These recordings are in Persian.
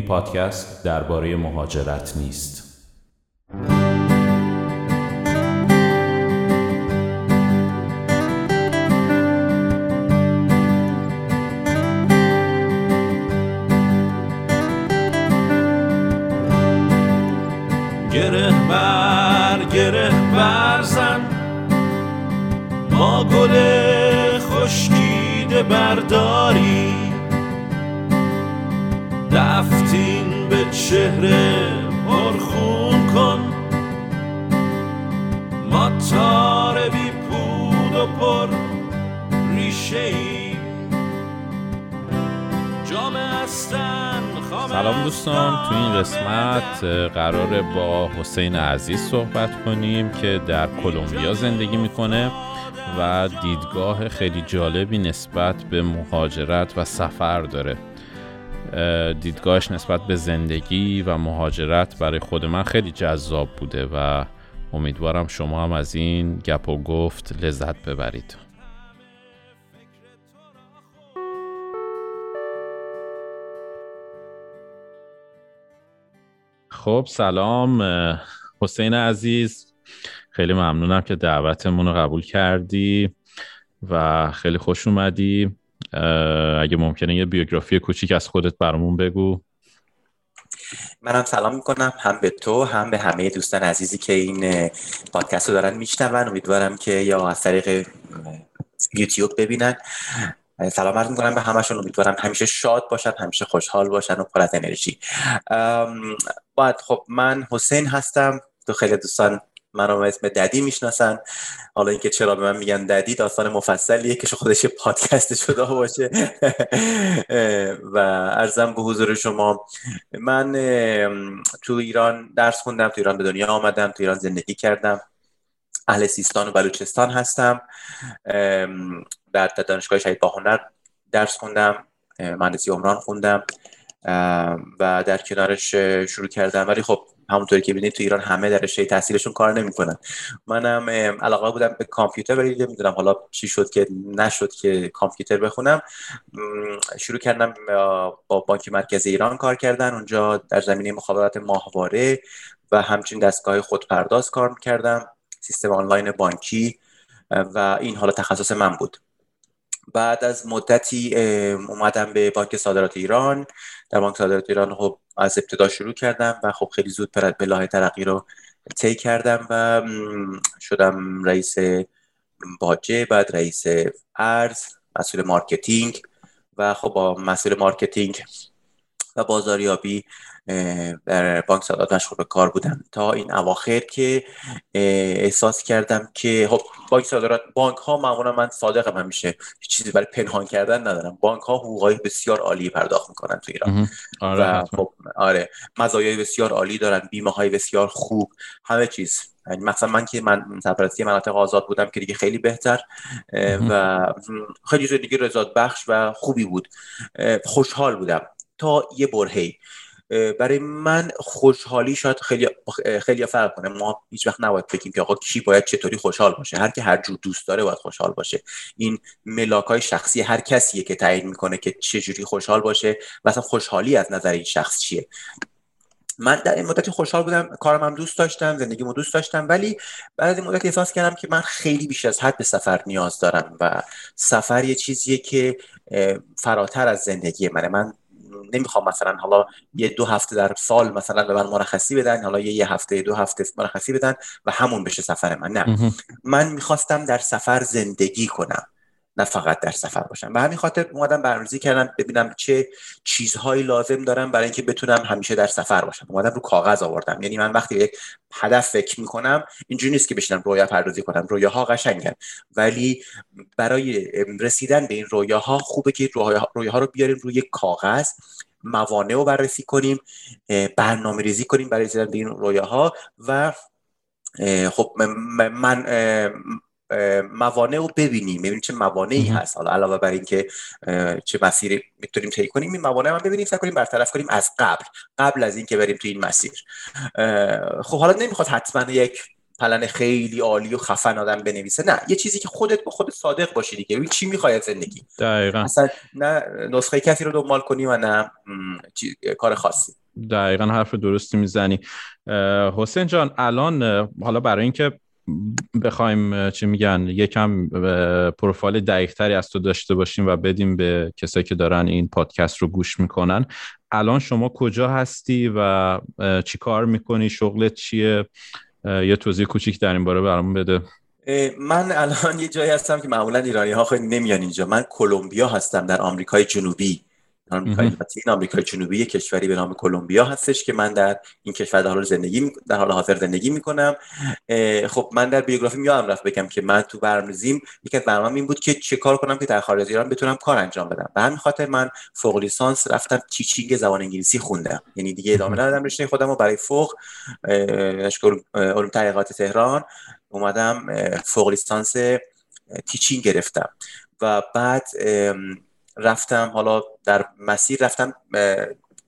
این پادکست درباره مهاجرت نیست. گره بر گره برزن ما گل خشکیده برداری چهره پرخون کن. ما تار بی پود و پر ریشه ای. سلام دوستان تو این قسمت قراره با حسین عزیز صحبت کنیم که در کلمبیا زندگی می‌کنه و دیدگاه خیلی جالبی نسبت به مهاجرت و سفر داره. دیدگاهش نسبت به زندگی و مهاجرت برای خود من خیلی جذاب بوده و امیدوارم شما هم از این گپ و گفت لذت ببرید. خب سلام. حسین عزیز خیلی ممنونم که دعوتمون رو قبول کردی و خیلی خوش اومدی. اگه ممکنه یه بیوگرافی کوچیک از خودت برامون بگو. منم سلام می‌کنم هم به تو هم به همه دوستان عزیزی که این پادکست رو دارن میشنون. امیدوارم که یا از طریق یوتیوب ببینن. سلام عرض می‌کنم به همشون امیدوارم همیشه شاد باشن همیشه خوشحال باشن و پر از انرژی. بعد خب من حسین هستم. تو خیلی دوستان منو اسم ددی می‌شناسن. حالا اینکه چرا به من میگن ددی داستان مفصلیه که خودش پادکست شده باشه. و ارزم به حضور شما من تو ایران درس خوندم تو ایران به دنیا آمدم تو ایران زندگی کردم. اهل سیستان و بلوچستان هستم. در دانشگاه شهید باهنر درس خوندم مهندسی عمران خوندم. و در کنارش شروع کردم. ولی خب همونطوری که ببینید تو ایران همه در رشته تحصیلشون کار نمی‌کنن. منم علاقه بودم به کامپیوتر ولی نمی‌دونم حالا چی شد که نشد که کامپیوتر بخونم. شروع کردم با بانک مرکز ایران کار کردن. اونجا در زمینه مخابرات ماهواره و همچنین دستگاه خودپرداز کار کردم. سیستم آنلاین بانکی و این حالا تخصص من بود. بعد از مدتی اومدم به بانک صادرات ایران. در بانک صادرات ایران خب از ابتدا شروع کردم و خب خیلی زود به ترقی رو طی کردم و شدم رئیس باجه بعد رئیس ارز مسئول marketing و خب با مسئول marketing و بازاریابی در بانک صادرات مشغول به کار بودم. تا این اواخر که احساس کردم که خب بانک صادرات بانک ها معمولا من صادقم همیشه چیزی برای پنهان کردن ندارم. بانک ها حقوقای بسیار عالی پرداخت می‌کنن تو ایران. آره و خب آره مزایای بسیار عالی دارن بیمه های بسیار خوب همه چیز. یعنی مثلا من که من سرپرستی مناطق آزاد بودم که دیگه خیلی بهتر و خیلی دیگه رضایت بخش و خوبی بود. خوشحال بودم. تا یه برهی برای من خوشحالی شاید خیلی خیلی فرق کنه. ما هیچ وقت نباید بگیم که آقا کی باید چطوری خوشحال باشه. هر کی هر جور دوست داره باید خوشحال باشه. این ملاک های شخصی هر کسیه که تعیین می‌کنه که چجوری خوشحال باشه و خوشحالی از نظر این شخص چیه. من در این مدتی خوشحال بودم کارم هم دوست داشتم زندگیمو دوست داشتم ولی بعد این مدت احساس کردم که من خیلی بیش از حد به سفر نیاز دارم و سفر یه چیزیه که فراتر از زندگی منه. من نمی‌خوام مثلا حالا یه دو هفته در سال مثلا به من مرخصی بدن حالا یه, یه هفته دو هفته مرخصی بدن و همون بشه سفر من نه. من می‌خواستم در سفر زندگی کنم. نه فقط در سفر باشم. به همین خاطر اومدم برنامه‌ریزی کردم ببینم چه چیزهایی لازم دارم برای اینکه بتونم همیشه در سفر باشم. اومدم رو کاغذ آوردم. یعنی من وقتی یک هدف فکر می‌کنم اینجوری نیست که بشینم رویا پردازی کنم. رویاها قشنگن. ولی برای رسیدن به این رویاها خوبه که رویاها رو بیاریم روی کاغذ موانع رو بررسی کنیم برنامه ریزی کنیم برای رسیدن به این رویاها و خب من موانع رو ببینیم. ببینیم چه موانعی هست. حالا علاوه بر اینکه چه مسیری می‌تونیم طی کنیم این موانع هم ببینیم سعی کنیم برطرف کنیم از قبل. قبل از اینکه بریم تو این مسیر. خب حالا نمی‌خواد حتما یک پلن خیلی عالی و خفن آدم بنویسه. نه یه چیزی که خودت با خودت صادق باشی دیگه. ببین چی می‌خوای از زندگی؟ دقیقا. اصلا نه نسخه کسی رو دنبال کنی و نه کار خاصی. دقیقا حرف درستی می‌زنی. حسین جان الان حالا برای اینکه بخوایم چی میگن یکم پروفایل دقیقتری از تو داشته باشیم و بدیم به کسایی که دارن این پادکست رو گوش می‌کنن. الان شما کجا هستی و چی کار می‌کنی؟ شغلت چیه؟ یه توضیح کوچیک در این باره برامون بده. من الان یه جایی هستم که معمولا ایرانی ها خیلی نمیان اینجا. من کلمبیا هستم در آمریکای جنوبی. آمریکای لاتین آمریکای جنوبی کشوری به نام کلمبیا هستش که من در این کشور در حال زندگی در حال حاضر زندگی می‌کنم. خب من در بیوگرافی میادم رفت بگم که من تو برنامه‌ریزیم یکی از برنامه‌ام این بود که چه کار کنم که در خارج از ایران بتونم کار انجام بدم. به همین خاطر من فوق لیسانس رفتم تیچینگ زبان انگلیسی خوندم. یعنی دیگه ادامه ندادم رشته خودم رو برای فوق علوم تحقیقات تهران اومدم فوق لیسانس تیچینگ گرفتم. و بعد رفتم حالا در مسیر رفتم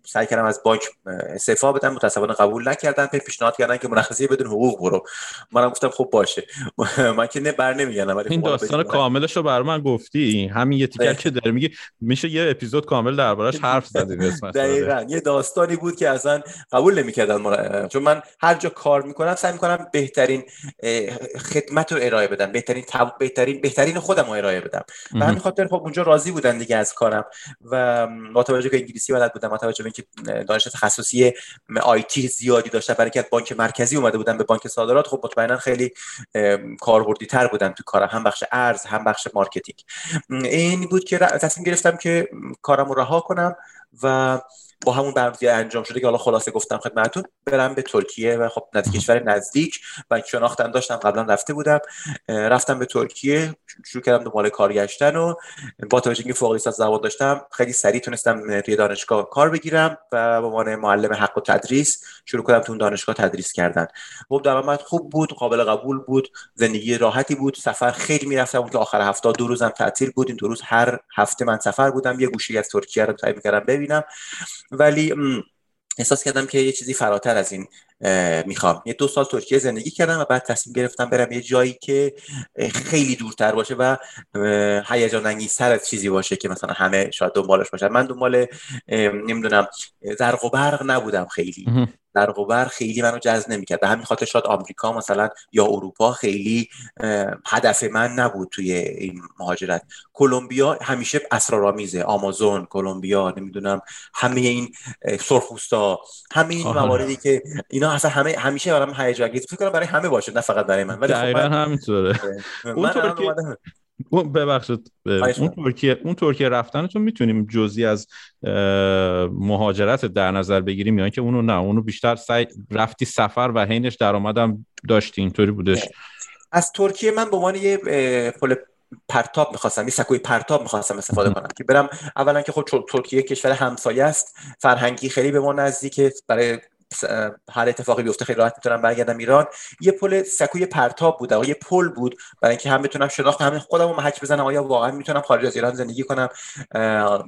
سعی کردم از بانک استعفا بدم متاسفانه قبول نکردن. پی پیشنهاد کردن که مرخصی بدون حقوق برو. منم گفتم خب باشه. من که نه بر نمیگردم این خب داستان کاملش رو بر من گفتی. همین یه تیکر که داره میگی میشه یه اپیزود کامل دربارش حرف زدیم دقیقاً. یه داستانی بود که اصلا قبول نمی‌کردن چون من هر جا کار می‌کنم سعی می‌کنم بهترین خدمت رو ارائه بدم. بهترین بهترین بهترین خودم رو ارائه بدم. و همین خاطر خب اونجا راضی بودن دیگه از کارم. و با توجه که انگلیسی بلد بودم با توجه که دانش تخصصی IT زیادی داشتم برای که بانک مرکزی اومده بودم به بانک صادرات. خب مطمئنا خیلی کاربردی تر بودم تو کارم. هم بخش ارز هم بخش marketing. این بود که تصمیم گرفتم که کارم رو رها کنم و با همون برنامه انجام شده که حالا خلاصه گفتم خدمتتون برم به ترکیه و خب نزدیک کشور نزدیک و شناختم داشتم قبلا رفته بودم رفتم به ترکیه شروع کردم دنبال کار گشتن و با توجه اینکه فوق لیسانس زبان داشتم خیلی سریع تونستم توی دانشگاه کار بگیرم و به عنوان معلم حق و تدریس شروع کردم تو دانشگاه تدریس کردن. خب درآمد خوب بود قابل قبول بود زندگی راحتی بود سفر خیلی می‌رفتم که آخر هفته دو روزم تعطیل بود این دو روز هر هفته من سفر بودم یه گوشه از ترکیه رو سعی می‌کردم ببینم. ولی احساس کردم که یه چیزی فراتر از این می‌خوام. یه دو سال ترکیه زندگی کردم و بعد تصمیم گرفتم برم یه جایی که خیلی دورتر باشه و هیجان انگیزتر از چیزی باشه که مثلا همه شاید دنبالش باشن. من دنبال نمی‌دونم زرق و برق نبودم خیلی. در و خیلی منو جذب نمی‌کرد. به همین خاطر شاید آمریکا مثلا یا اروپا خیلی هدف من نبود توی این مهاجرت. کلمبیا همیشه اسرارآمیزه. آمازون کلمبیا نمی‌دونم همه این سرخپوستا همه این مواردی که اینا اصلا همه همیشه برام هیجان انگیز. فکر کنم برای همه باشه نه فقط برای من. ولی خب من همینطوره. اون ببخشید اون ترکیه اون ترکیه رفتنتون می‌تونیم جزی از مهاجرت در نظر بگیریم یا اینکه اونو نه اونو بیشتر سعی رفتی سفر و حینش درآمدم داشتی اینطوری بودش. از ترکیه من به عنوان یه پل پرتاب می‌خواستم یه سکوی پرتاب می‌خواستم استفاده کنم که برم اولا که خب ترکیه کشور همسایه است فرهنگی خیلی به ما نزدیکه برای هر اتفاقی بیفته خیلی راحت می‌تونم برگردم ایران. یه پل سکوی پرتاب بود یه پل بود برای اینکه هم بتونم شناخت هم خودم رو محک بزنم. آیا واقعا می‌تونم خارج از ایران زندگی کنم؟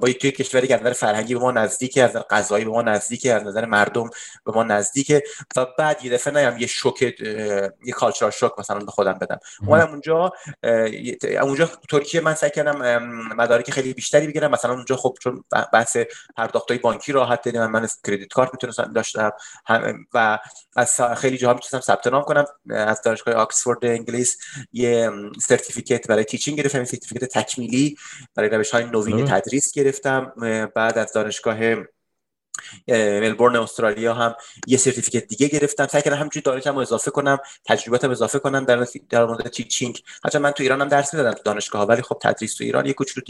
با توی کشوری که از نظر فرهنگی به ما نزدیکه از نظر غذایی به ما نزدیکه از نظر مردم به ما نزدیکه. و بعد یه دفعه نیام یه شوک یه کالچرال شوک مثلا به خودم بدم. اومدم اونجا اونجا ترکیه من سعی کردم مدارک خیلی بیشتری بگیرم. مثلا اونجا خب چون بحث پرداختای بانکی راحت دادیم من کردیت کارت می‌تونستم داشتم. و از خیلی جاها می‌تونستم ثبت نام کنم از دانشگاه آکسفورد انگلیس یه certificate برای teaching گرفتم certificate تکمیلی برای روش های نوین تدریس گرفتم بعد از دانشگاه ملبورن استرالیا هم یه certificate دیگه گرفتم سعی کردم همینجوری دانشم رو اضافه کنم تجرباتم اضافه کنم در در مورد teaching حتی من تو ایران هم درس می‌دادم تو دانشگاه ولی خب تدریس تو ایران یه کوچولو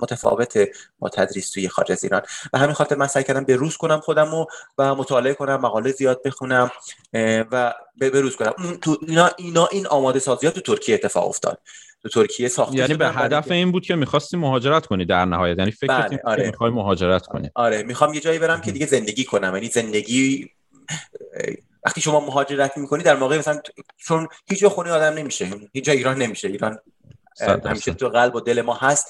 متفاوته با تدریس توی خارج از ایران. و همین خاطر من سعی کردم به روز کنم خودم و, و مطالعه کنم مقاله زیاد بخونم و به روز کنم. تو اینا, اینا این آماده سازی تو ترکیه اتفاق افتاد. تو ترکیه ساخته یعنی به هدف این بود که می‌خواستی مهاجرت کنی در نهایت. یعنی فکر بله، که آره. می‌خوای مهاجرت کنی. آره می‌خوام یه جایی برم که دیگه زندگی کنم. یعنی زندگی وقتی شما مهاجرت می‌کنی در موقع مثلا چون هیچ جا خونه آدم نمیشه. هیچ جا ایران نمیشه. ایران. همیشه تو قلب و دل ما هست.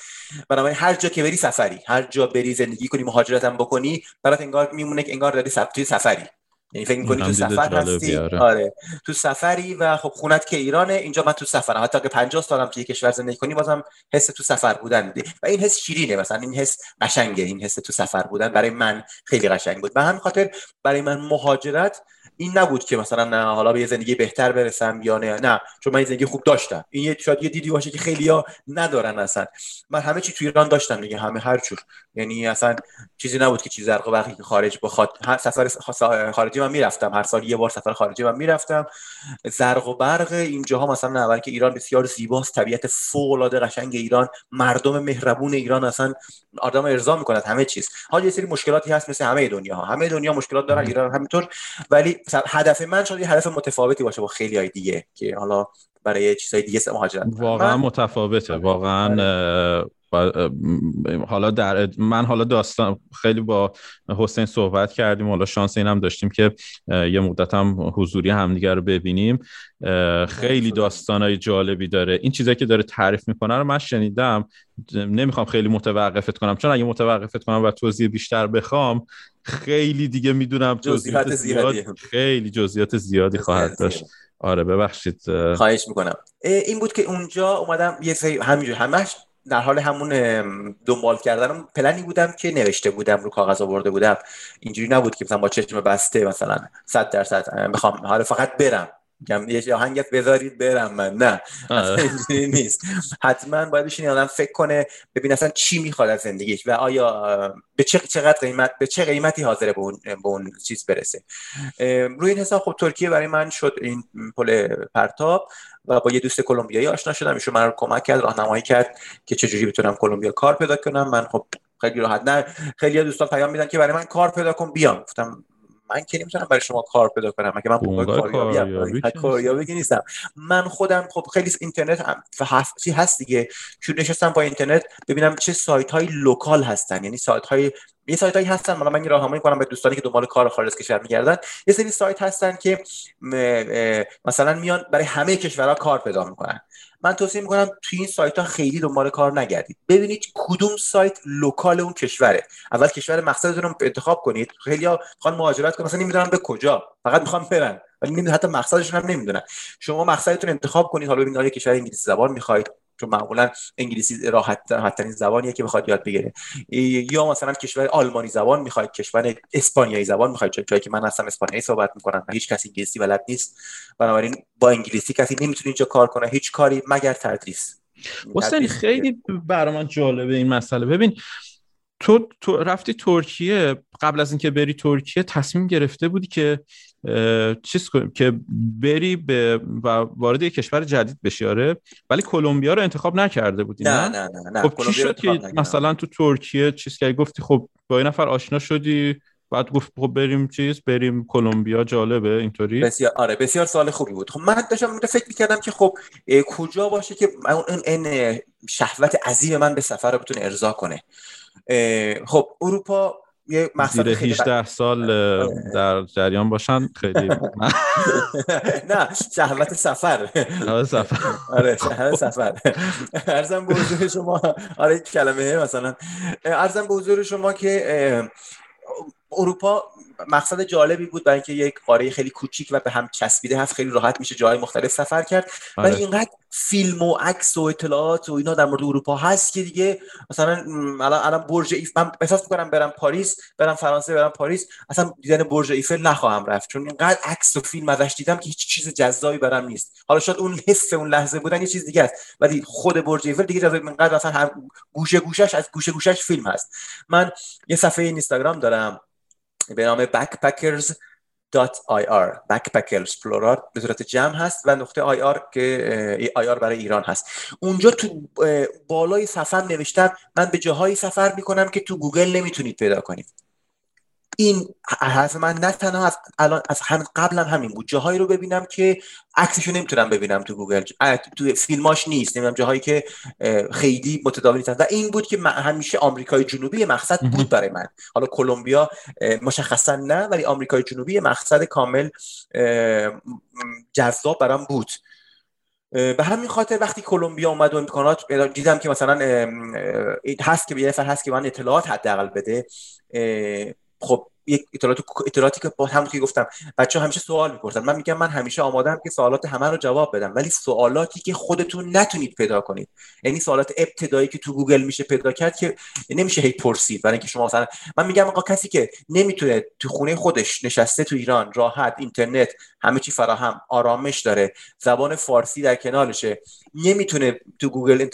بنابراین هر جا که بری سفری هر جا بری زندگی کنی مهاجرت هم بکنی برات انگار میمونه که انگار داری. توی سفری. یعنی فکر می‌کنی تو سفر هستی؟ آره. آره. تو سفری و خب خونت که ایرانه اینجا من تو سفرم. حتی که 50 سالم توی کشور زندگی کنی بازم حس تو سفر بودن میده. و این حس شیرینه. مثلا این حس قشنگه. این حس تو سفر بودن برای من خیلی قشنگ بود. به همین خاطر برای من مهاجرت این نبود که مثلا نه حالا به یه زندگی بهتر برسم یا نه. نه چون من یه زندگی خوب داشتم. این یه شاید یه دیدی باشه که خیلیا ندارن اصلا. من همه چی تو ایران داشتم دیگه همه هر جور. یعنی اصلا چیزی نبود که چیز زرق و برقی که خارج بخواد. هر سفر خارجی من می‌رفتم. هر سال یه بار سفر خارجی من می‌رفتم. زرق و برق اینجاها مثلا اول که ایران بسیار زیباست. طبیعت فوق العاده قشنگ ایران. مردم مهربون ایران اصلا آدم ارضا می‌کند همه چیز. حالا یه سری مشکلاتی هست مثل همه دنیا ها همه دنیا مشکلات دارن ایران هم همینطور. ولی مثلا هدف من شاید یه هدف متفاوتی باشه با خیلی های دیگه که حالا برای چیزهای دیگه مهاجرت. واقعا من- متفاوته واقعا م- حالا در من حالا داستان خیلی با حسین صحبت کردیم. حالا شانس اینم داشتیم که یه مدت هم حضوری همدیگه رو ببینیم. خیلی. داستانای جالبی داره. این چیزایی که داره تعریف می‌کنه رو من شنیدم. نمی‌خوام خیلی متوقفت کنم. چون اگه متوقفت کنم و توضیح بیشتر بخوام خیلی دیگه می‌دونم جزئیات زیاد. خیلی جزئیات زیادی خواهد داشت. آره ببخشید اه، خواهش می‌کنم. این بود که اونجا اومدم یه سری همینجور همش در حال همون دنبال کردنم پلنی بودم که نوشته بودم رو کاغذ آورده بودم. اینجوری نبود که مثلا با چشم بسته مثلا 100 درصد ام، بخوام حالا فقط برم. یه آهنگت بذارید برم من. نه اینجوری نیست. حتما باید بشین آدم فکر کنه ببین اصلا چی می‌خواد از زندگیش و آیا به چه چقدر قیمت به چه قیمتی حاضره به اون به اون چیز برسه. روی این حساب خب ترکیه برای من شد این پل پرتاب و با یه دوست کلمبیایی آشنا شدم. ایشون من رو کمک کرد راهنمایی کرد که چجوری بتونم کلمبیا کار پیدا کنم. من خب خیلی راحت نه خیلی دوستان پیام میدن که برای من کار پیدا کن بیام. گفتم من که نمی‌تونم برای شما کار پیدا کنم مگه من بنگاه کاریابی. کاریابی که نیستم. من خودم خب خیلی اینترنت هم هست هست دیگه؟ چون نشستم با اینترنت ببینم چه سایت های local هستن. یعنی سایت های یه سایت هایی هستن من من راهنمایی کنم به دوستانی که دنبال کار خارج کشور میگردن. یه سری سایت هستن که مثلا میان برای همه کشورها کار پیدا می‌کنن. من توصیه می‌کنم توی این سایت ها خیلی دنبال کار نگردید. ببینید کدوم سایت local اون کشوره. اول کشور مقصدتون رو انتخاب کنید. خیلی ها می‌خوان مهاجرت کنن. مثلا نمی‌دونن به کجا. فقط می‌خوان برن. ولی حتی مقصدشون هم نمی‌دونن. شما مقصدتون انتخاب کنید. حالا ببینید آیا کشور انگلیسی زبان می‌خواید. چون معمولا انگلیسی راحت ترین زبانیه که بخواد یاد بگیره. یا مثلا کشور آلمانی زبان می‌خواید کشور اسپانیایی زبان می‌خواید. جایی که من هستم اسپانیایی صحبت می‌کنم هیچ کسی انگلیسی بلد نیست. بنابراین با انگلیسی کسی نمی‌تونه اینجا کار کنه. هیچ کاری مگر تدریس. حسین خیلی برای من جالبه این مسئله. ببین تو, تو رفتی ترکیه. قبل از اینکه بری ترکیه تصمیم گرفته بودی که چیز که بری به و وارد یک کشور جدید بشی آره. ولی کلمبیا رو انتخاب نکرده بودی نه نه؟ نه نه خب چی شد که. مثلا تو ترکیه چیز که گفتی خب با این نفر آشنا شدی بعد گفت خب بریم چیز بریم کلمبیا جالبه اینطوری. بسیار آره بسیار سوال خوبی بود. خب من داشتم فکر می‌کردم که خب کجا باشه که اون این شهوت عظیم من به سفر رو بتونه ارضا کنه. خب اروپا یه مقصد زیر خیلی 18 سال اه، در جریان باشن خیلی نه شهوت سفر. آره، سفر. آره شهوت سفر. ارزم به حضور شما آره کلمه مثلا. ارزم به حضور شما که اروپا مقصد جالبی بود برای اینکه یک قاره خیلی کوچیک و به هم چسبیده هست خیلی راحت میشه جای مختلف سفر کرد. ولی آره. اینقدر فیلم و عکس و اطلاعات و اینا در مورد اروپا هست که دیگه مثلا الان الان برج ایفل من احساس می‌کنم برم پاریس برم فرانسه برم پاریس اصلا دیدن برج ایفل نخواهم رفت. چون اینقدر عکس و فیلم ازش دیدم که هیچ چیز جذابی برام نیست. حالا شاید اون حس اون لحظه بودن یه چیز دیگه است. ولی خود برج ایفل دیگه جذاب اینقدر مثلا هم گوشه گوشش از گوشه گوشش فیلم هست. من یه صفحه اینستاگرام دارم. به نام backpackers.ir backpackers plural به صورت جمع هست و نقطه IR که IR برای ایران هست. اونجا تو بالای صفحه نوشتم من به جاهایی سفر می‌کنم که تو گوگل نمی‌تونید پیدا کنید. این حرف من نه تنها از الان از همین قبلا همین بود. جاهایی رو ببینم که عکسشو نمی‌تونم ببینم تو گوگل تو فیلماش نیست. نمی‌دونم جاهایی که خیلی متداول نیستن. و این بود که همیشه آمریکای جنوبی مقصد بود برای من. حالا کلمبیا مشخصا نه ولی آمریکای جنوبی مقصد کامل جذاب برام بود. به همین خاطر وقتی کلمبیا اومد و امکانات دیدم که مثلا هست که یه هست که من اطلاعات حداقل بده خب یک اطلاعات اطلاعاتی که با هم که گفتم بچه همیشه سوال می‌پرسن. من میگم من همیشه آمادم که سوالات همه رو جواب بدم ولی سوالاتی که خودتون نتونید پیدا کنید. یعنی سوالات ابتدایی که تو گوگل میشه پیدا کرد که نمیشه هی پرسید برای اینکه شما مثلا من میگم آقا کسی که نمی‌تونه تو خونه خودش نشسته تو ایران راحت اینترنت همه چی فراهم آرامش داره زبان فارسی در کنارشه نمی‌تونه تو گوگل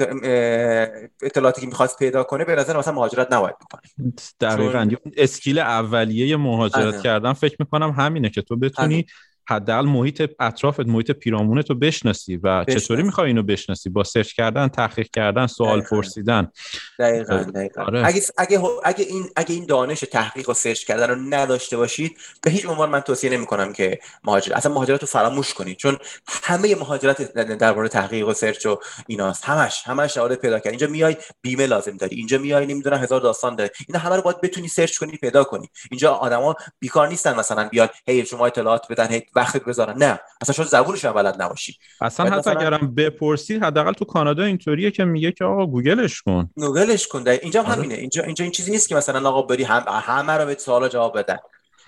اطلاعاتی که می‌خواست پیدا کنه به نظر مثلا مهاجرت نباید بکنه. دقیقاً. skill اولیه مهاجرت آره. کردن فکر می‌کنم همینه که تو بتونی حداقل محیط اطرافت محیط پیرامونت رو بشناسی و چطوری می‌خوای اینو بشناسی؟ با search کردن تحقیق کردن سوال پرسیدن. دقیقاً دقیقاً. آره. اگه اگه اگه این اگه این دانش تحقیق و search کردن رو نداشته باشید به هیچ عنوان من توصیه نمی‌کنم که مهاجرت اصلا مهاجرت رو فراموش کنید. چون همه مهاجرت درباره تحقیق و search و ایناست. همش همش شواهد پیدا کرد. اینجا میای بیمه لازم داری. اینجا میای نمی‌دونم هزار داستان داره. اینا همه رو باید بتونی search کنی پیدا کنی. اینجا آدما بیکار نیستن مثلا بیان هی شما اطلاعات بدن هی وقت بذارن نه اصلا شما زبونش هم بلد نباشی. اصلا حتی مثلا... اگرم بپرسی حداقل تو کانادا اینطوریه که میگه که آقا گوگلش کن. گوگلش کن. اینجا هم آره. همینه. اینجا اینجا این چیزی نیست که مثلا آقا بری هم همه رو به سوالا جواب بدن.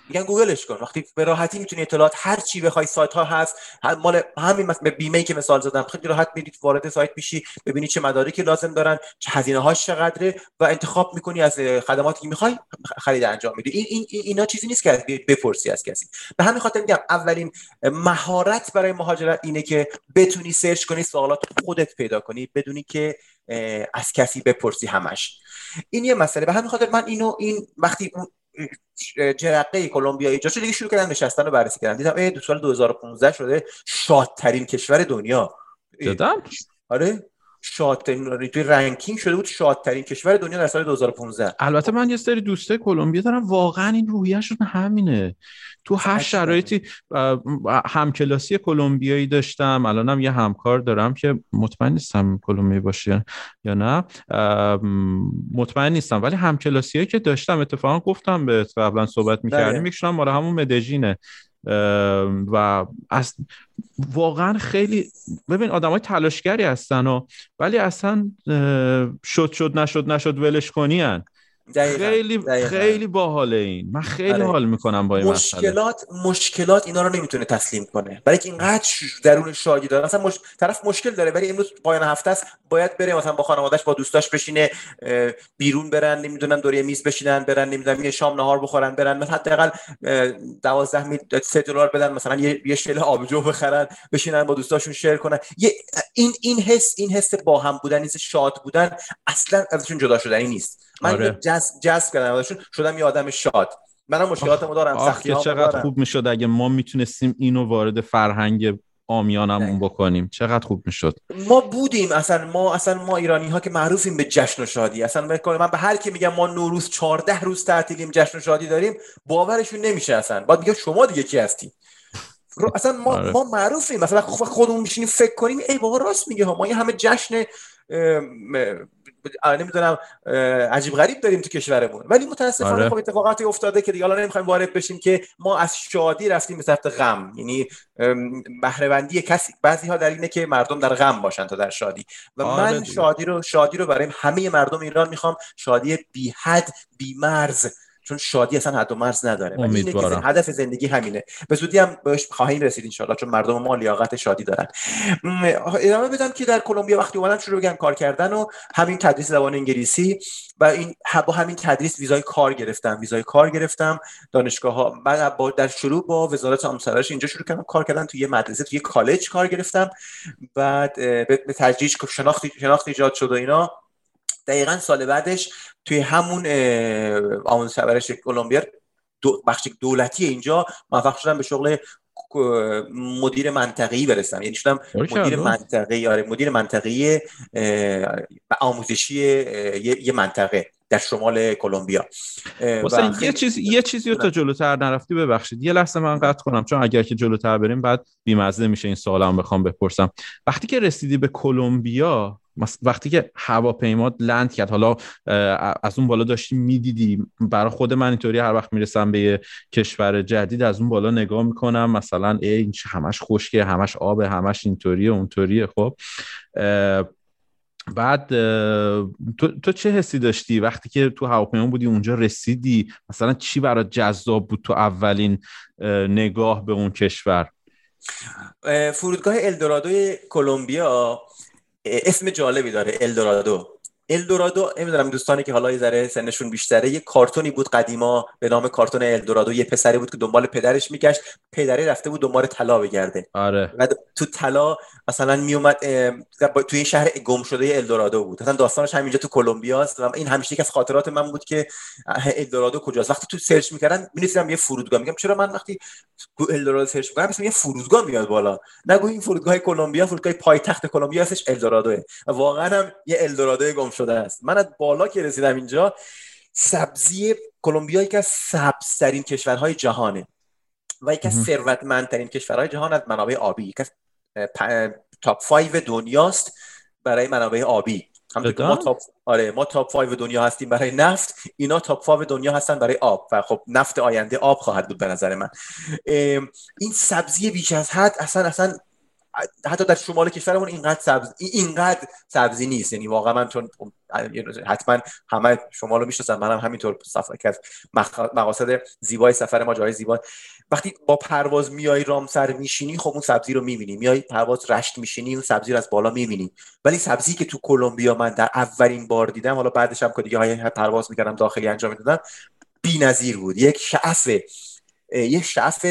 میگن گوگلش کن. وقتی به راحتی می‌تونی اطلاعات هر چی بخوای سایت ها هست مال همین مثلا بیمه که مثال زدم. خیلی راحت میرید وارد سایت میشی ببینی چه مدارکی لازم دارن چه هزینه هاش چقدره و انتخاب می‌کنی از خدماتی که می‌خوای خرید انجام میدی. این, این اینا چیزی نیست که بپرسی از کسی. به همین خاطر میگم اولین مهارت برای مهاجرت اینه که بتونی سرچ کنی سوالات خودت پیدا کنی بدونی که از کسی بپرسی همش. این یه مسئله. به همین خاطر من اینو این وقتی جرقه کلمبیایی جاشو دیگه شروع کردن نشستن رو بررسی کردن. دیدم ای دو سال 2015 شده شادترین کشور دنیا. دیدم آره. شادترین توی رنکینگ شده بود شادترین کشور دنیا در سال 2015 البته من یه سری دوسته کلمبیا دارم واقعا این روحیهشون همینه. تو هر شرایطی همکلاسی کلمبیایی داشتم الانم یه همکار دارم که مطمئن نیستم کلمبیایی باشه یا نه. مطمئن نیستم ولی همکلاسی که داشتم اتفاقا گفتم به قبلا صحبت می‌کردیم یکشون مال همون مدژینه. و از واقعا خیلی ببین آدم های تلاشگری هستن و ولی اصلا شد شد نشد نشد ولش کنی خیلی دقیقا. خیلی باحاله این. من خیلی آره. حال می‌کنم با این مشکلات مسئله. مشکلات اینا رو نمی‌تونه تسلیم کنه. برای اینکه اینقدر درون شاگی داره مثلا مش... طرف مشکل داره. ولی امروز پایان هفته است. باید بره مثلا با خانوادهش با دوستاش بشینه بیرون برن. نمی‌دونم دور میز بشینن برن. نمی‌دونم یه شام نهار بخورن برن. مثلا حداقل 12 می 3 دلار بدن. مثلا یه یه شله آبجو بخرن بشینن با دوستاشون شیر کنن. یه این این حس این حس با هم بودن این شاد بودن اصلا ازشون جدا شدنی نیست. من آره. جذب جذب کردم ازشون. شدم یه آدم شاد. منم مشکلاتمو دارم. سختی چقدر دارم. خوب می‌شد اگه ما می‌تونستیم اینو وارد فرهنگ آمیانمون بکنیم. چقدر خوب می‌شد. ما بودیم. اصلا ما اصلا ما ایرانی ها که معروفیم به جشن و شادی. اصلا من به هر کی میگم ما نوروز 14 روز تعطیلیم جشن و شادی داریم باورشون نمیشه اصلا. بعد میگه شما دیگه کی هستی؟ اصلا ما آره. ما معروفیم. مثلا خودمون میشینیم فکر کنیم ای بابا راست میگه ها. ما یه همه جشن نمی‌دونم عجیب غریب داریم تو کشورمون. ولی متاسفانه آره. خب اتفاقاتی افتاده که دیگه حالا نمی‌خوایم وارد بشیم که ما از شادی رفتیم به سمت غم. یعنی بهره کسی بعضی ها در اینه که مردم در غم باشن تا در شادی. و آره من شادی رو شادی رو برای همه مردم ایران می‌خوام. شادی بی حد بی مرز چون شادی اصلا حد و مرز نداره. که هدف زندگی همینه. به زودی هم بهش خواهیم رسید انشالله چون مردم ما لیاقت شادی دارن. ادامه بدم که در کلمبیا وقتی اومدم شروع کردم کار کردن و همین تدریس زبان انگلیسی و این با همین تدریس ویزای کار گرفتم. ویزای کار گرفتم دانشگاه ها. با در شروع با وزارت آموزش اینجا شروع کردم کار کردن توی یه مدرسه توی کالج کار گرفتم. بعد به تدریج شناخت شناخت ایجاد شد و اینا. دقیقا سال بعدش توی همون آموزش پرورش کلمبیا دو بخش دولتی اینجا موفق شدم به شغل مدیر منطقه‌ای برسم. یعنی شدم مدیر منطقه آره مدیر منطقه‌ای آموزشی یه منطقه در شمال کلمبیا. یه چیز یه چیزی رو تا جلوتر نرفتی ببخشید. یه لحظه من قطع کنم چون اگر که جلوتر بریم بعد بیمزه میشه این سوالم بخوام بپرسم. وقتی که رسیدی به کلمبیا وقتی که هواپیما لند کرد حالا از اون بالا داشتیم می‌دیدی. برای خود من اینطوری هر وقت می‌رسم به کشور جدید از اون بالا نگاه می‌کنم. مثلا ای این همش خشکه همش آب همش اینطوریه اونطوریه خب. بعد تو, تو چه حسی داشتی وقتی که تو هواپیما بودی اونجا رسیدی؟ مثلا چی برای جذاب بود تو اولین نگاه به اون کشور؟ فرودگاه الدورادو کلمبیا اسم جالبی داره الدورادو. الدورادو نمی‌دونم دوستانی که حالا یه ذره سنشون بیشتره یه کارتونی بود قدیما به نام کارتون الدورادو. یه پسری بود که دنبال پدرش میگشت پدری رفته بود دنبال طلا بگرده. آره. و تو طلا مثلا میومد تو این شهر گم شده الدورادو بود. مثلا داستانش همینجا تو کلمبیا است و این همیشه یکی از خاطرات من بود که الدورادو کجاست؟ وقتی تو search می‌کردم می‌نویسیدم یه فرودگاه. میگم چرا من وقتی تو الدورادو search می‌کنم مثلا یه فرودگاه میاد بالا. نگو این فرودگاه کلمبیا فرودگاه پایتخت کلمبیا هستش الدورادو واقعا هم یه الدورادو گم شده است. من از بالا که رسیدم اینجا سبزی کلمبیا یکی از سبزترین کشورهای جهانه و یکی از ثروتمندترین کشورهای جهان از منابع آبی. یکی از top 5 دنیاست برای منابع آبی. ما top آره ما top 5 دنیا هستیم برای نفت اینا top 5 دنیا هستن برای آب و خب نفت آینده آب خواهد بود به نظر من. این سبزی بیش از حد اصلا اصلا حتی در شمال کشورمون اینقدر سبز اینقدر سبزی نیست. یعنی واقعا من چون حتما همه شمال رو می‌شناسن منم همینطور سفر که مقاصد زیبای سفر ما جای زیبا. وقتی با پرواز میای رامسر میشینی خب اون سبزی رو می‌بینی. میای پرواز رشت میشینی اون سبزی رو از بالا می‌بینی. ولی سبزی که تو کلمبیا من در اولین بار دیدم حالا بعدش هم که دیگه های پرواز می‌کردم داخلی انجام می‌دادم بی‌نظیر بود. یک شعف یک شعف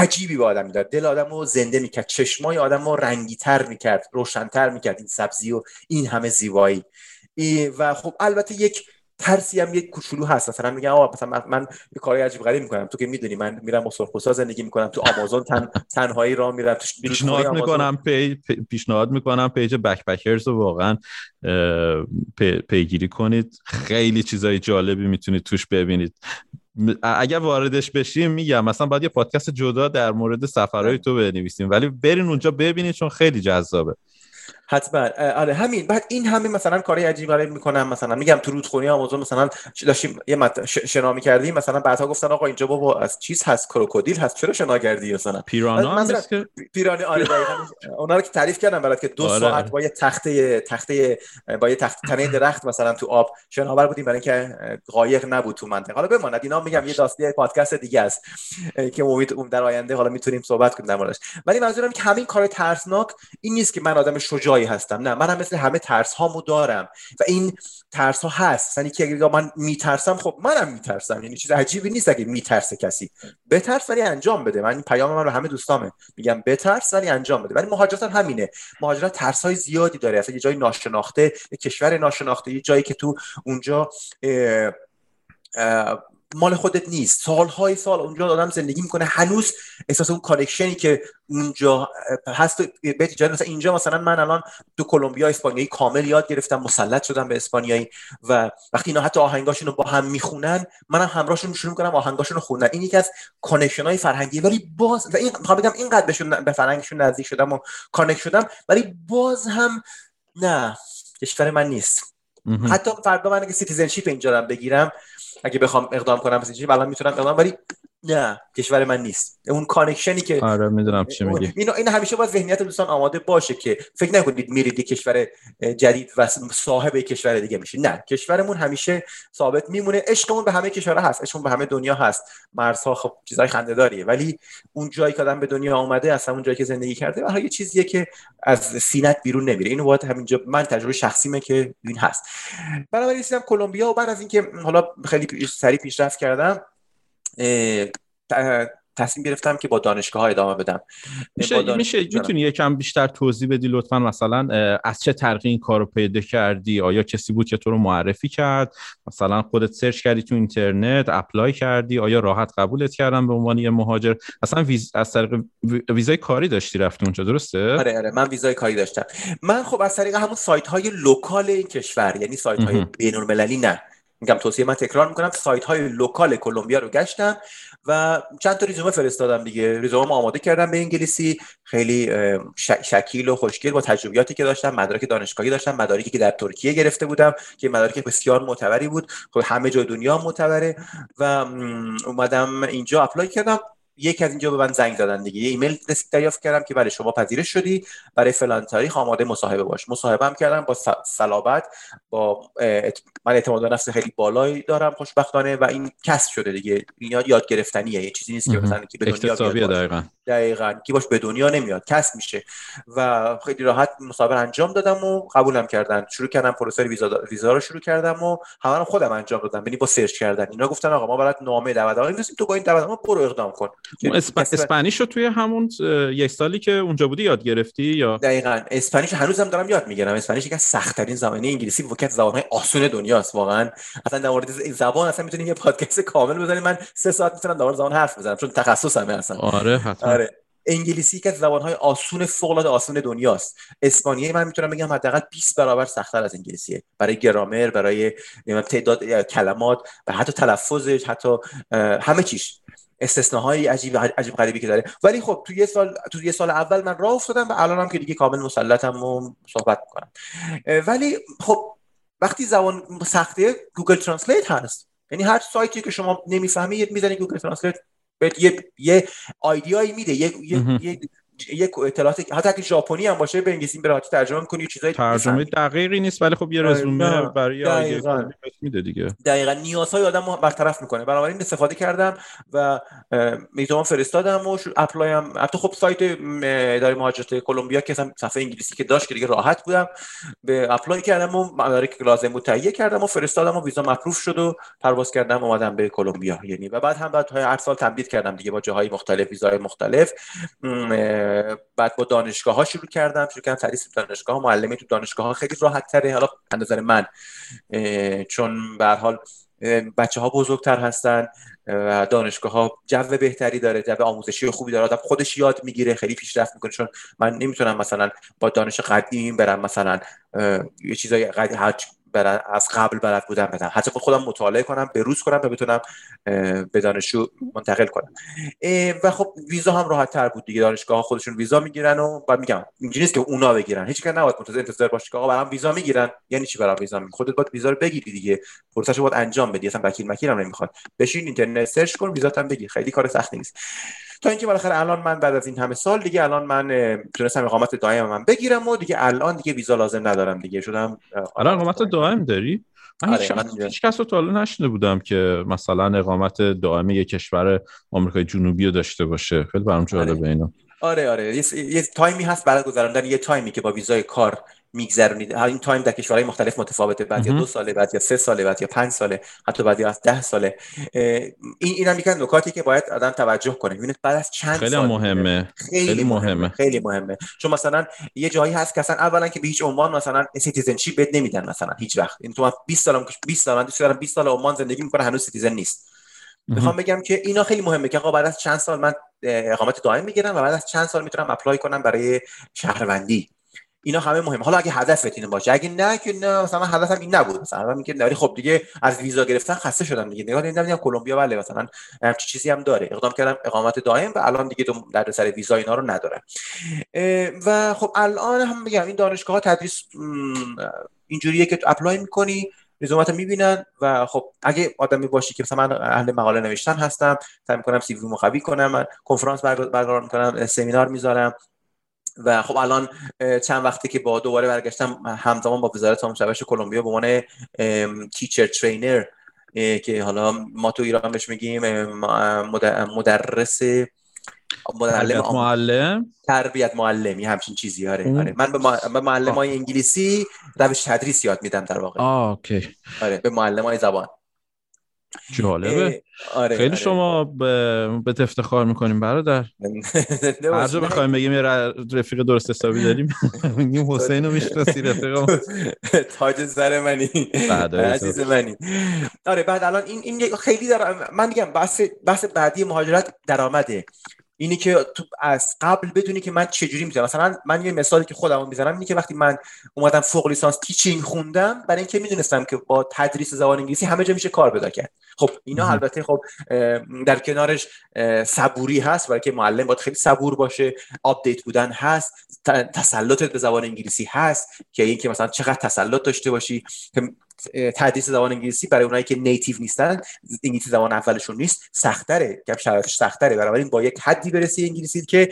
عجیبی به آدم می‌داد. دل آدم رو زنده می‌کرد. چشمای آدم رو رنگیتر می‌کرد روشنتر می‌کرد. این سبزی و این همه زیبایی. و خب البته یک ترسی هم یک کوچولو هست. مثلا میگم آقا مثلا من, من یه کاری عجیب غریب می‌کنم. تو که می‌دونی من میرم با سرخپوستا زندگی می‌کنم. تو آمازون تن تنهایی راه میرم. پیشنهاد می‌کنم پی پیشنهاد می‌کنم page backpackers رو واقعا پیگیری کنید. خیلی چیزای جالبی می‌تونید توش ببینید. اگر واردش بشیم میگم مثلا باید یه پادکست جدا در مورد سفرهای تو بنویسیم. ولی برین اونجا ببینید چون خیلی جذابه. حتما. آره همین. بعد این همه مثلا کاری عجیب غریب می‌کنم. مثلا میگم تو رودخونی آمازون مثلا داشتیم یه مت... شنا می‌کردیم. مثلا بعدها گفتن آقا اینجا بابا از چیز هست؟ کروکودیل هست. چرا شنا کردی مثلا؟ پیرانا که پیرانی آره اونا رو که تعریف کردم برات که دو آره. ساعت با یه تخته تخته با یه تخته تنه درخت مثلا تو آب شناور بودیم. برای اینکه قایق نبود تو منطقه. حالا بماند. اینا میگم یه داستان پادکست دیگه است که امید در آینده حالا می‌تونیم صحبت کنیم در موردش. ولی منظورم که همین کار ترسناک این نیست که من آدم شجاعی هستم؟ نه منم مثل همه ترس هامو دارم. و این ترس ها هست. یعنی که اگه من میترسم خب منم میترسم. یعنی چیز عجیبی نیست اگه میترسه کسی. بترس ولی انجام بده. من پیام من رو همه دوستامه. میگم بترس ولی انجام بده. ولی مهاجرت هم همینه. مهاجرت ترس های زیادی داره. اصلا یه جای ناشناخته یه کشور ناشناخته یه جایی که تو اونجا مال خودت نیست. سالهای سال اونجا آدم زندگی می‌کنه. هنوز احساس اون connection ی که اونجا هست. with مثلا اینجا مثلا من الان تو کلمبیا اسپانیایی کامل یاد گرفتم. مسلط شدم به اسپانیایی و وقتی اینا حتی آهنگاشون رو با هم می‌خونن منم همراهشون شروع می‌کنم آهنگاشون رو خوندن. این یکی از connection های فرهنگی. ولی باز و این بگم اینقدر به فرهنگشون نزدیک شدم و connect شدم. ولی باز هم نه کشور من نیست. حتی فردا من اگه citizenship اینجا بگیرم اگه بخوام اقدام کنم مثلا الان می‌تونم اقدام ولی نه کشور من نیست. اون connection ی که آره می‌دونم چی میگی. اینو این همیشه باید ذهنیت دوستان آماده باشه که فکر نکنید میرید یه کشور جدید و صاحب کشور دیگه میشه نه کشورمون همیشه ثابت میمونه. عشقمون به همه کشورها هست عشقمون به همه دنیا هست. مرزها خب چیزای خنده‌داریه. ولی اون جایی که آدم به دنیا اومده اصلا اون جایی که زندگی کرده و یه چیزیه که از سینت بیرون نمیره. اینو باید همینجا من تجربه شخصیمه که این هست. بنابراین رسیدم کلمبیا و بعد از اینکه حالا خیلی سریع پیشرفت کردم تصمیم گرفتم که با دانشگاه ها ادامه بدم. میشه, میشه می‌تونی یکم بیشتر توضیح بدی لطفا؟ مثلا از چه طریقی این کار رو پیدا کردی؟ آیا کسی بود که تو رو معرفی کرد؟ مثلا خودت search کردی تو اینترنت apply کردی؟ آیا راحت قبولت کردن به عنوان یه مهاجر؟ اصلا ویز... از طریق ویزای کاری داشتی رفتی اونجا درسته؟ آره آره من ویزای کاری داشتم. من خب از طریق همون سایت های local این کشور یعنی سایت های بین نه. میگم توصیه من تکرار می‌کنم. سایت های local کلمبیا رو گشتم و چند تا رزومه فرستادم دیگه. رزومه آماده کردم به انگلیسی. خیلی شکیل و خوشگل با تجربیاتی که داشتم مدارک دانشگاهی داشتم مدارکی که در ترکیه گرفته بودم که مدارک بسیار معتبری بود. خب همه جای دنیا معتبره و اومدم اینجا apply کردم. یک از اینجا به من زنگ دادن دیگه. یه ایمیل دریافت کردم که برای شما پذیرش شدی. برای فلان تاریخ آماده مصاحبه باش. مصاحبه هم کردم با صلابت با من اعتماد به نفس خیلی بالایی دارم خوشبختانه و این کسب شده دیگه. این یاد گرفتنیه. یه چیزی نیست که مثلا که به دنیا دقیقاً. دقیقاً. کی باش به دنیا نمیاد. کسب میشه. و خیلی راحت مصاحبه انجام دادم و قبولم کردن. شروع کردم پروسه ویزا ویزا رو شروع کردم و همه خودم انجام دادم. یعنی با سرچ کردن. اینا گفتن آقا ما برات نامه دعوت تو با این دعوت برو اقدام کن. اسپ... اسپانیش رو توی همون یک سالی که اونجا بودی یاد گرفتی یا؟ دقیقاً. اسپانیش هنوزم دارم یاد می‌گیرم. اسپانیش یکی از سخت ترین زبان انگلیسی وکت زبانهای آسون دنیاست واقعا. اصلا در مورد زبان اصلا می‌تونیم یه پادکست کامل بزنیم. من سه ساعت می‌تونم در مورد زبان حرف بزنم چون تخصصمه اصلا. آره حتما. آره. انگلیسی که از زبانهای آسون فوق العاده آسون دنیاست. اسپانیایی من می‌تونم بگم حداقل 20 برابر سختتر از انگلیسیه. برای گرامر برای تعداد کلمات و حتی تلفظش حتی همه چیش. استثناهای عجیب عجیب غریبی که داره. ولی خب تو یه سال تو یه سال اول من راه افتادم و الانم که دیگه کامل مسلطم و صحبت می‌کنم. ولی خب وقتی زبان سخته Google Translate هست. یعنی هر سایتی که شما نمی‌فهمید می‌زنید Google Translate بهت یه یه idea یی میده. یه یه یک اطلاعات حتی اگه ژاپنی هم باشه به انگلیسی به راحتی ترجمه می‌کنی چیزای ترجمه دقیقی نیست ولی خب یه رزومه برای idea میده دیگه. دقیقاً. نیازهای آدم برطرف می‌کنه. بنابراین استفاده کردم و می‌تونم فرستادم و apply هم حتی خب سایت اداره مهاجرت کلمبیا که صفحه انگلیسی که داشت که دیگه راحت بودم به apply کردم و مدارک لازم بود تهیه کردم و فرستادم و ویزا approve شد و پرواز کردم اومدم به کلمبیا. یعنی و بعد هم بعد هر سال تمدید کردم دیگه با جاهای مختلف ویزای مختلف. بعد با دانشگاه ها شروع کردم شروع کردم تدریس دانشگاه. معلمی تو دانشگاه ها خیلی راحت تره حالا نظر من چون به حال بچه ها بزرگتر هستن و دانشگاه ها جو بهتری داره جو آموزشی خوبی داره. آدم خودش یاد می‌گیره خیلی پیشرفت می‌کنه. چون من نمی‌تونم مثلا با دانش قدیم برم مثلا یه چیزای از قبل بلد بودم بدم حتی خودم مطالعه کنم به روز کنم و بتونم به دانشجو منتقل کنم. و خب ویزا هم راحت تر بود دیگه. دانشگاه ها خودشون ویزا می‌گیرن و بعد میگم اینجوری نیست که اونا بگیرن. هیچ کس نباید منتظر انتظار باشه که آقا برام ویزا می‌گیرن. یعنی چی برام ویزا می‌گیرن؟ خودت باید ویزا رو بگیری دیگه. پروسش باید انجام بدی. اصلا وکیل مکیل هم نمی‌خواد. بشین اینترنت سرچ کن ویزا هم بگیر. خیلی کار سختی نیست. تا اینکه بالاخره الان من بعد از این همه سال دیگه الان من تونستم اقامت دائم من بگیرم و دیگه الان دیگه ویزا لازم ندارم دیگه. شدم الان اقامت دائم داری؟ من آره هیچ کس رو تا نشنیده بودم که مثلا اقامت دائم یک کشور آمریکای جنوبی رو داشته باشه. خیلی برام جالبه آره. اینا. آره آره. یه, یه time ی هست برای گذراندن. یه time ی که با ویزای کار میگذرونید. این time در کشورهای مختلف متفاوته. بعد یا دو ساله بعد یا سه ساله بعد یا پنج ساله حتی بعد یا از ده ساله. این اینم یکی نکاتی که باید آدم توجه کنه. ببینید بعد از چند خیلی سال مهمه. خیلی, خیلی مهمه. خیلی مهمه. چون مثلا یه جایی هست که اصلا اولا که به هیچ عنوان مثلا citizenship بهت نمیدن مثلا هیچ وقت. این تو 20 سالم 20 سال من دوست دارم 20 سال عمان زندگی می‌کنه هنوز citizen نیست. می‌خوام بگم که اینا خیلی مهمه که آقا بعد از چند سال من اقامت دائم می‌گیرم و بعد از چند سال می‌تونم apply کنم برای شهروندی. اینا همه مهمه. حالا اگه هدفت اینه باشه. اگه نه که نه مثلا هدفم این نبود. مثلا من که خب دیگه از ویزا گرفتن خسته شدم دیگه. نگاه دیدم کلمبیا بله مثلا همچین چیزی هم داره. اقدام کردم اقامت دائم و الان دیگه دردسر ویزا اینا رو ندارم. و خب الان هم میگم این دانشگاه ها تدریس اینجوریه که apply می‌کنی رزومات می‌بینن و خب اگه آدمی باشی که مثلا من اهل مقاله نوشتن هستم سعی می‌کنم CV کنم کنفرانس برگزار می‌کنم سمینار می‌ذارم. و خب الان چند وقتی که با دوباره برگشتم همزمان با وزارت آموزش پرورش کلمبیا به عنوان teacher trainer که حالا ما تو ایران بهش میگیم مدرس معلم معلم. تربیت معلمی همچین چیزی. آره آره. من به معلم های انگلیسی روش تدریس یاد میدم در واقع. آه اوکی. آره به معلم های زبان. جالبه. آره خیلی آره. شما به, به افتخار می‌کنیم برادر. هر جا بخوایم بگیم یه رفیق درست حسابی داریم میگیم حسین رو می‌شناسی رفیق تاج سر منی. عزیز منی. آره بعد الان این این خیلی در من میگم بحث بحث بعدی مهاجرت درآمده. اینی که تو از قبل بدونی که من چجوری می‌تونم مثلا من یه مثالی که خودم می‌زنم اینی که وقتی من اومدم فوق لیسانس teaching خوندم برای اینکه می‌دونستم که با تدریس زبان انگلیسی همه جا میشه کار پیدا کرد. خب اینا البته خب در کنارش صبوری هست برای که معلم باید خیلی صبور باشه update بودن هست تسلط به زبان انگلیسی هست که اینکه مثلا چقدر تسلط داشته باشی تدریس زبان انگلیسی برای اونایی که نیتیو نیستن انگلیسی زبان اولشون نیست سختره. گپ شرایطش سختره. بنابراین با یک حدی برسی انگلیسی که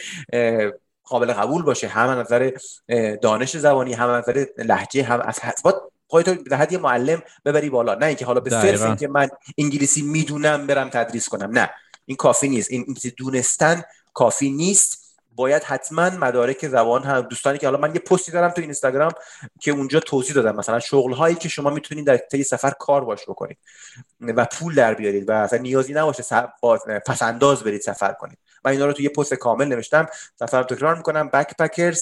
قابل قبول باشه. هم نظر دانش زبانی هم نظر لهجه هم از خودتو به حد معلم ببری بالا. نه اینکه حالا به صرف اینکه من انگلیسی می‌دونم برم تدریس کنم. نه. این کافی نیست. این دونستن کافی نیست. باید حتما مدارک زبان هم دوستانی که حالا من یه پستی دارم تو اینستاگرام که اونجا توضیح دادم. مثلا شغل هایی که شما می‌تونید در طی سفر کار باش بکنید و پول در بیارید و اصلا نیازی نباشه پس انداز برید سفر کنید. من اینا رو تو یه پست کامل نوشتم. سفر تکرار می‌کنم. Backpackers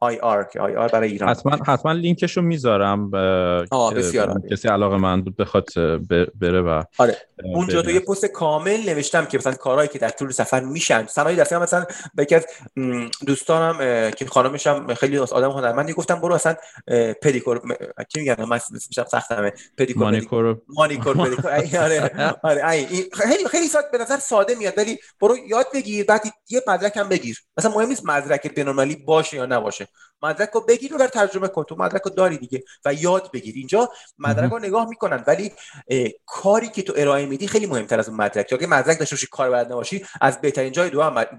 IR که IR برای ایران حتما حتما لینکش رو می‌ذارم بسیار کسی علاقه‌مند بود بخواد بره و آره. اونجا تو یه پست کامل نوشتم که مثلا کارهایی که در طول سفر میشن. صنایع دفعه مثلا به یکی از دوستانم که خانمش هم خیلی آدم هنرمندی گفتم برو اصلا پدیکور چی میگن؟ من همیشه سختمه. پدیکور مانیکور مانیکور پدیکور. آره. آره خیلی خیلی ساده به نظر ساده میاد ولی برو یاد بگیر بعد یه مدرک هم بگیر. مثلا مهم نیست مدرک بین‌المللی باشه یا نباشه. مدرک رو بگیر و ببر ترجمه کن. تو مدرک رو داری دیگه و یاد بگیر. اینجا مدرک رو نگاه می‌کنن. ولی کاری که تو ارائه میدی خیلی مهمتر از اون مدرک. تو اگه مدرک داشته باشی کار بلد نباشی از بهترین جای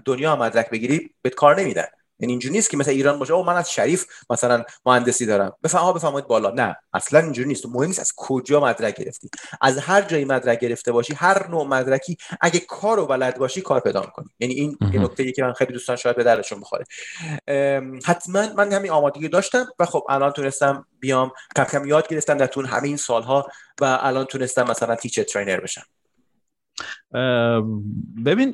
دنیا مدرک بگیری بهت کار نمیدن. یعنی اینجوری نیست که مثلا ایران باشه او من از شریف مثلا مهندسی دارم. بفهم بفهمید بالا. نه اصلا اینجوری نیست. مهم نیست از کجا مدرک گرفتی. از هر جایی مدرک گرفته باشی هر نوع مدرکی اگه کارو بلد باشی کار پیدا می‌کنی. یعنی این یه نکته که من خیلی دوستان شاید به درشون بخوره. حتما من همین آمادگی داشتم و خب الان تونستم بیام. کم کم یاد گرفتم در طول همه این سالها و الان تونستم مثلا تیچر ترینر بشم. ببین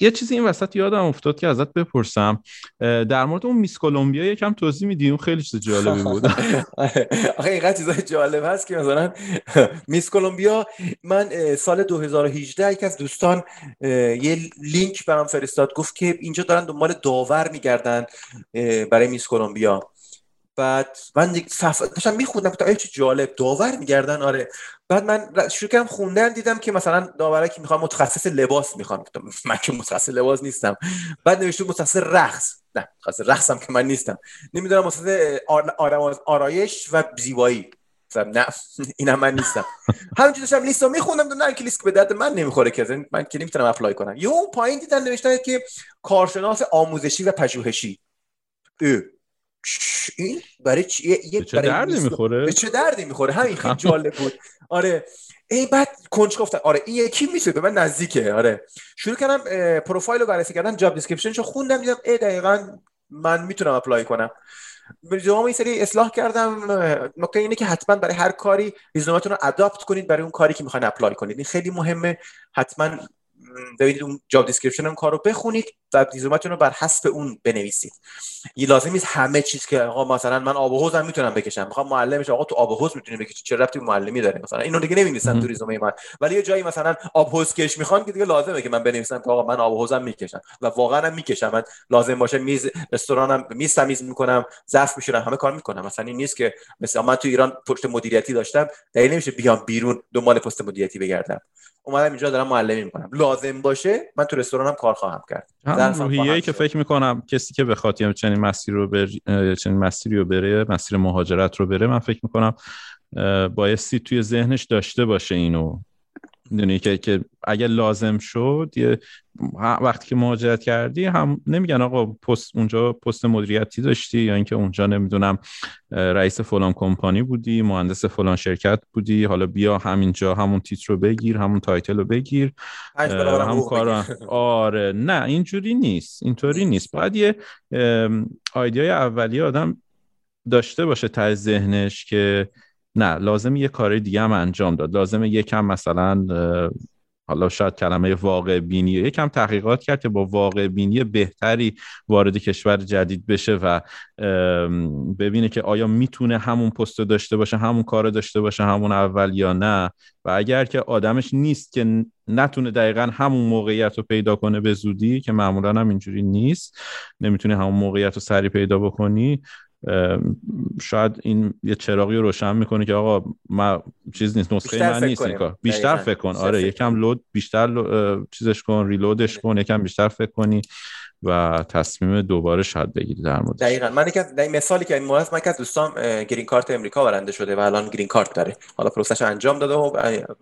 یه چیزی این وسط یادم افتاد که ازت بپرسم. در مورد اون میس کلمبیا یکم توضیح میدی؟ اون خیلی چیز جالبی بود. آخه اینقدر چیزای جالب هست که مثلا میس کلمبیا من سال 2018 یک از دوستان یه لینک برام فرستاد گفت که اینجا دارن دنبال داور میگردن برای میس کلمبیا. بعد من صفحه داشتم میخوندم تا چه جالب داور میگردن آره. بعد من شروع کردم خوندن دیدم که مثلا داوره که می‌خوام متخصص لباس می‌خوام من که متخصص لباس نیستم. بعد نوشته متخصص رقص. نه متخصص رقصم که من نیستم. نمی‌دونم متخصص آرایش و زیبایی. نه اینم من نیستم. همینجوری داشتم لیست رو میخوندم نه که لیست به درد من نمی‌خوره که من که نمی‌تونم اپلای کنم. یه اون پایین دیدن نوشته که کارشناس آموزشی و پژوهشی. این برای چی؟ یه چه دردی می‌خوره؟ به چه دردی می‌خوره؟ همین خیلی جالب بود. آره. ای بعد کنج گفتن آره این یکی میشه به من نزدیکه. آره. شروع کردم پروفایل رو بررسی کردم job description شو خوندم دیدم ای دقیقا من می‌تونم apply کنم. رزومه این سری اصلاح کردم نکته اینه که حتما برای هر کاری رزومتون رو adapt کنید برای اون کاری که می‌خواین apply کنید. این خیلی مهمه. حتما ببینید اون job description اون کار رو بخونید و رزومتون رو بر حسب اون بنویسید. یه لازم نیست همه چیز که آقا مثلا من آب و می‌تونم بکشم. می‌خوام معلمش آقا تو آب و می‌تونی بکشی. چه ربطی معلمی داره؟ مثلا اینو دیگه نمی‌نویسن تو رزومه من. ولی یه جایی مثلا آب حوز کش می‌خوان که دیگه لازمه که من بنویسم که آقا من آب و می‌کشم. و واقعا هم می‌کشم. من لازم باشه میز رستورانم میز تمیز می‌کنم ظرف میشورم همه کار می‌کنم. مثلا این نیست که مثلا من تو ایران پشت مدیریتی داشتم دلیل نمیشه بیام بیرون دنبال پست مدیریتی بگردم. اومدم اینجا دارم معلمی می‌کنم. لازم باشه من تو رستورانم کار خواهم کرد. روحیه‌ای که فکر می‌کنم کسی که بخواد یه چنین مسیر رو بر... چنین مسیری رو بره مسیر مهاجرت رو بره من فکر می‌کنم بایستی توی ذهنش داشته باشه اینو. می‌دونی که که اگه لازم شد یه وقتی که مهاجرت کردی هم نمیگن آقا پست اونجا پست مدیریتی داشتی یا اینکه اونجا نمی‌دونم رئیس فلان کمپانی بودی مهندس فلان شرکت بودی حالا بیا همینجا همون تیتر رو بگیر همون title رو بگیر. همون کار آره نه اینجوری نیست اینطوری نیست. باید یه آیدیای اولیه آدم داشته باشه تا ذهنش که نه لازم یه کار دیگه هم انجام داد. لازم یکم مثلا حالا شاید کلمه واقع بینی یکم تحقیقات کرد که با واقع بینی بهتری وارد کشور جدید بشه و ببینه که آیا می‌تونه همون پست داشته باشه همون کار داشته باشه همون اول یا نه. و اگر که آدمش نیست که نتونه دقیقا همون موقعیت رو پیدا کنه به زودی که معمولا هم اینجوری نیست. نمی‌تونه همون موقعیت رو سری پیدا بکنی. شاید این یه چراغی رو روشن می‌کنه که آقا ما چیز نیست نسخه من نیست این بیشتر فکر کن. آره یکم لود بیشتر چیزش کن ریلودش کن یکم بیشتر فکر کنی. و تصمیم دوباره شاید بگیری در مورد دقیقاً. من یک مثالی که این مورد من که دوستان گرین کارت امریکا برنده شده و الان گرین کارت داره. حالا پروسش انجام داده و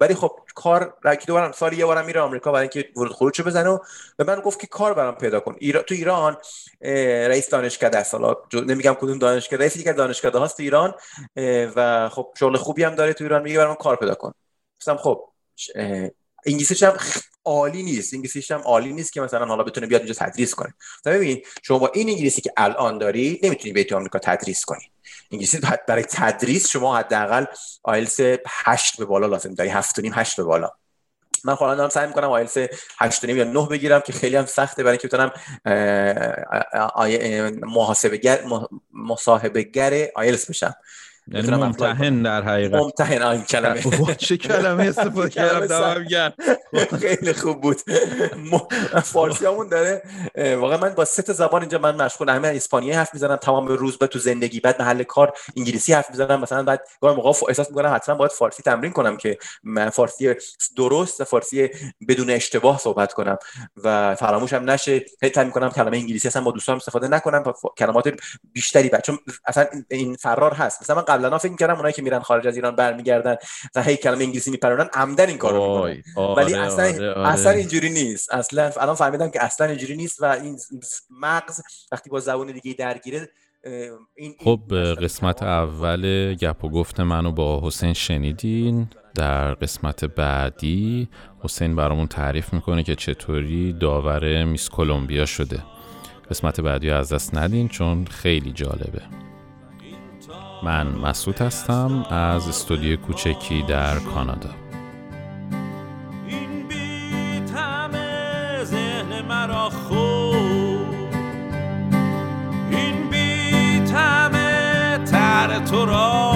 ولی خب کار رکی دو بارم سال یه بارم میره آمریکا برای اینکه ورود خروج بزنه و به من گفت که کار برام پیدا کن. ایران تو ایران رئیس دانشکده است. حالا نمیگم کدوم دانشکده رئیس یک دانشکده هاست تو ایران و خب شغل خوبی هم داره تو ایران. میگه برام کار پیدا کن. گفتم خب انگلیسیش هم عالی نیست. انگلیسیش هم عالی نیست که مثلا حالا بتونه بیاد اینجا تدریس کنه. ببین شما با این انگلیسی که الان داری نمی‌تونی تو آمریکا تدریس کنی. انگلیسی برای تدریس شما حداقل آیلتس 8 به بالا لازم. داری 7 و 8 به بالا. من خودم دارم سعی می‌کنم آیلتس 8 یا 9 بگیرم که خیلی هم سخته برای اینکه بتونم محاسبه گر مصاحبه گر آیلتس بشم. یعنی ممتحن در حقیقت. ممتحن آن کلمه. چه کلمه؟ استفاده کردم خیلی خوب بود. فارسی همون داره واقعا من با سه زبان اینجا من مشغول. همه اسپانیایی حرف می‌زنم تمام روز به تو زندگی بعد محل کار انگلیسی حرف می‌زنم مثلا بعد گاهی موقع احساس می‌کنم حتما باید فارسی تمرین کنم که من فارسی درست فارسی بدون اشتباه صحبت کنم و فراموشم نشه. هی سعی می‌کنم کلمه انگلیسی اصلا با دوستان استفاده نکنم کلمات بیشتری بعد چون اصلا این فرار هست. مثلا من قبلا فکر می‌کردم اونایی که میرن خارج از ایران برمیگردن و هی کلمه انگلیسی میپرونن عمدن این کارو می‌کنن. ولی آره، اصلا آره، آره. اصلا اینجوری نیست. اصلا الان فهمیدم که اصلا اینجوری نیست و این مغز وقتی با زبان دیگه درگیره این خب قسمت اول گپ و گفت منو با حسین شنیدین. در قسمت بعدی حسین برامون تعریف می‌کنه که چطوری داور میس کلمبیا شده. قسمت بعدی از دست ندین چون خیلی جالبه. من مسعود هستم از استودیو کوچکی در کانادا. این بیت همه ذهن مرا خوب. این بیت همه تر تو را